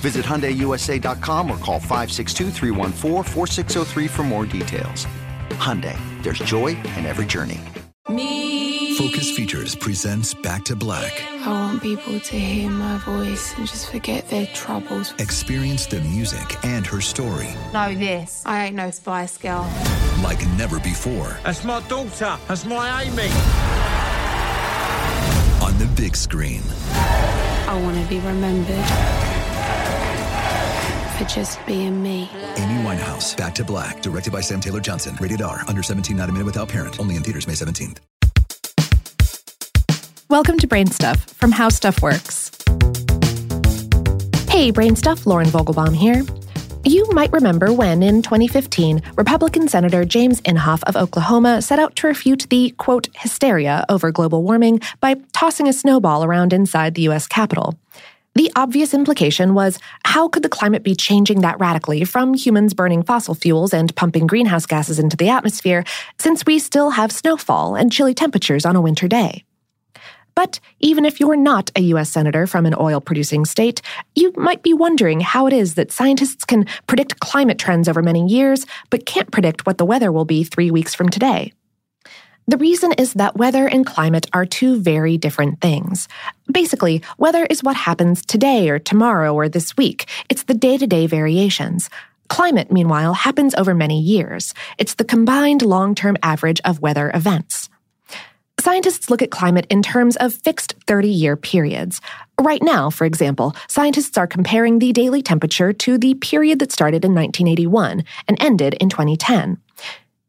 Visit HyundaiUSA.com or call 562 for more details. Hyundai, there's joy in every journey. Me. Focus Features presents Back to Black. I want people to hear my voice and just forget their troubles. Experience the music and her story. Know this. I ain't no Spice Girl. Like never before. That's my daughter. That's my Amy. On the big screen. I want to be remembered for just being me. Amy Winehouse, Back to Black, directed by Sam Taylor Johnson. Rated R, under 17, not a minute without parent. Only in theaters May 17th. Welcome to Brain Stuff from How Stuff Works. Hey, Brain Stuff, Lauren Vogelbaum here. You might remember when, in 2015, Republican Senator James Inhofe of Oklahoma set out to refute the, quote, hysteria over global warming by tossing a snowball around inside the U.S. Capitol. The obvious implication was how could the climate be changing that radically from humans burning fossil fuels and pumping greenhouse gases into the atmosphere since we still have snowfall and chilly temperatures on a winter day? But even if you're not a U.S. Senator from an oil producing state, you might be wondering how it is that scientists can predict climate trends over many years, but can't predict what the weather will be three weeks from today. The reason is that weather and climate are two very different things. Basically, weather is what happens today or tomorrow or this week. It's the day to day variations. Climate, meanwhile, happens over many years. It's the combined long term average of weather events. Scientists look at climate in terms of fixed 30 year periods. Right now, for example, scientists are comparing the daily temperature to the period that started in 1981 and ended in 2010.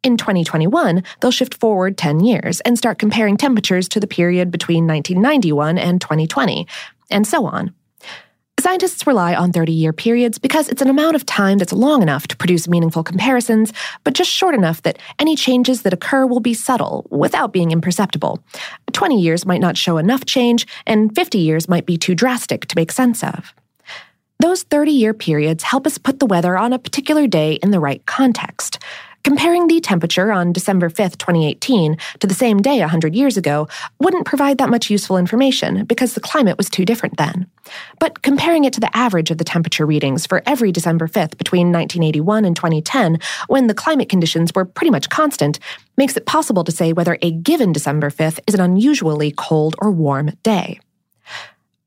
In 2021, they'll shift forward 10 years and start comparing temperatures to the period between 1991 and 2020, and so on. Scientists rely on 30 year periods because it's an amount of time that's long enough to produce meaningful comparisons, but just short enough that any changes that occur will be subtle without being imperceptible. 20 years might not show enough change, and 50 years might be too drastic to make sense of. Those 30 year periods help us put the weather on a particular day in the right context. Comparing the temperature on December 5th, 2018 to the same day 100 years ago wouldn't provide that much useful information because the climate was too different then. But comparing it to the average of the temperature readings for every December 5th between 1981 and 2010, when the climate conditions were pretty much constant, makes it possible to say whether a given December 5th is an unusually cold or warm day.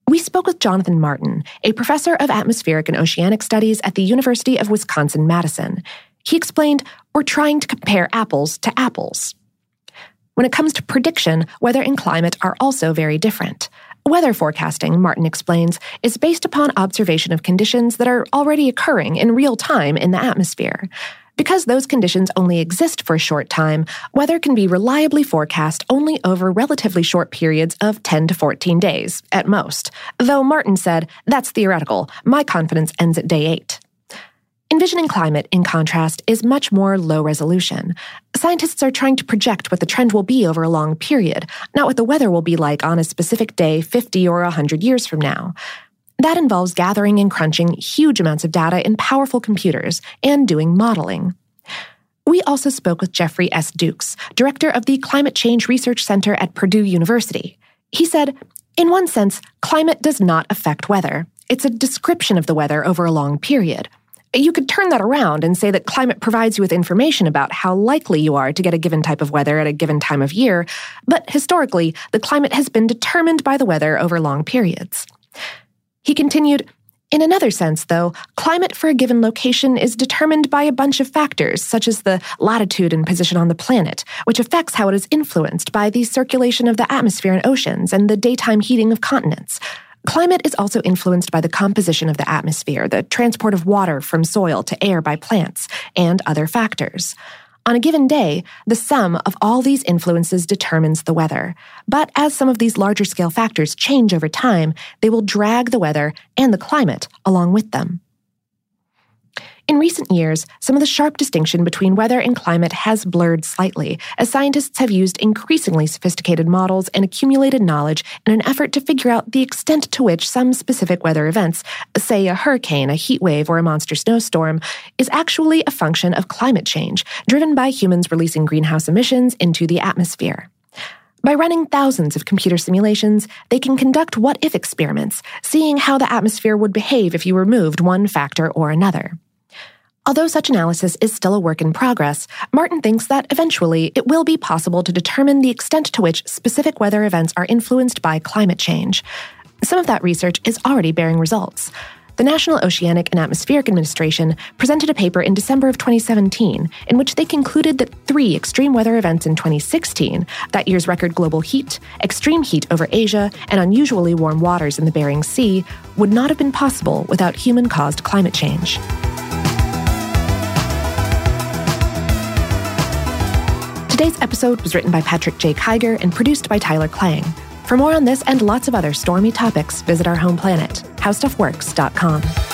We spoke with Jonathan Martin, a professor of atmospheric and oceanic studies at the University of Wisconsin Madison. He explained, We're trying to compare apples to apples. When it comes to prediction, weather and climate are also very different. Weather forecasting, Martin explains, is based upon observation of conditions that are already occurring in real time in the atmosphere. Because those conditions only exist for a short time, weather can be reliably forecast only over relatively short periods of 10 to 14 days, at most. Though Martin said, that's theoretical. My confidence ends at day 8. Envisioning climate, in contrast, is much more low resolution. Scientists are trying to project what the trend will be over a long period, not what the weather will be like on a specific day 50 or 100 years from now. That involves gathering and crunching huge amounts of data in powerful computers and doing modeling. We also spoke with Jeffrey S. Dukes, director of the Climate Change Research Center at Purdue University. He said, in one sense, climate does not affect weather. It's a description of the weather over a long period. You could turn that around and say that climate provides you with information about how likely you are to get a given type of weather at a given time of year, but historically, the climate has been determined by the weather over long periods. He continued, in another sense, though, climate for a given location is determined by a bunch of factors, such as the latitude and position on the planet, which affects how it is influenced by the circulation of the atmosphere and oceans and the daytime heating of continents. Climate is also influenced by the composition of the atmosphere, the transport of water from soil to air by plants, and other factors. On a given day, the sum of all these influences determines the weather. But as some of these larger scale factors change over time, they will drag the weather and the climate along with them. In recent years, some of the sharp distinction between weather and climate has blurred slightly, as scientists have used increasingly sophisticated models and accumulated knowledge in an effort to figure out the extent to which some specific weather events, say a hurricane, a heat wave, or a monster snowstorm, is actually a function of climate change, driven by humans releasing greenhouse emissions into the atmosphere. By running thousands of computer simulations, they can conduct what if experiments, seeing how the atmosphere would behave if you removed one factor or another. Although such analysis is still a work in progress, Martin thinks that eventually it will be possible to determine the extent to which specific weather events are influenced by climate change. Some of that research is already bearing results. The National Oceanic and Atmospheric Administration presented a paper in December of 2017 in which they concluded that three extreme weather events in 2016, that year's record global heat, extreme heat over Asia, and unusually warm waters in the Bering Sea, would not have been possible without human caused climate change. Today's episode was written by Patrick J. Kiger and produced by Tyler Klang. For more on this and lots of other stormy topics, visit our home planet, howstuffworks.com.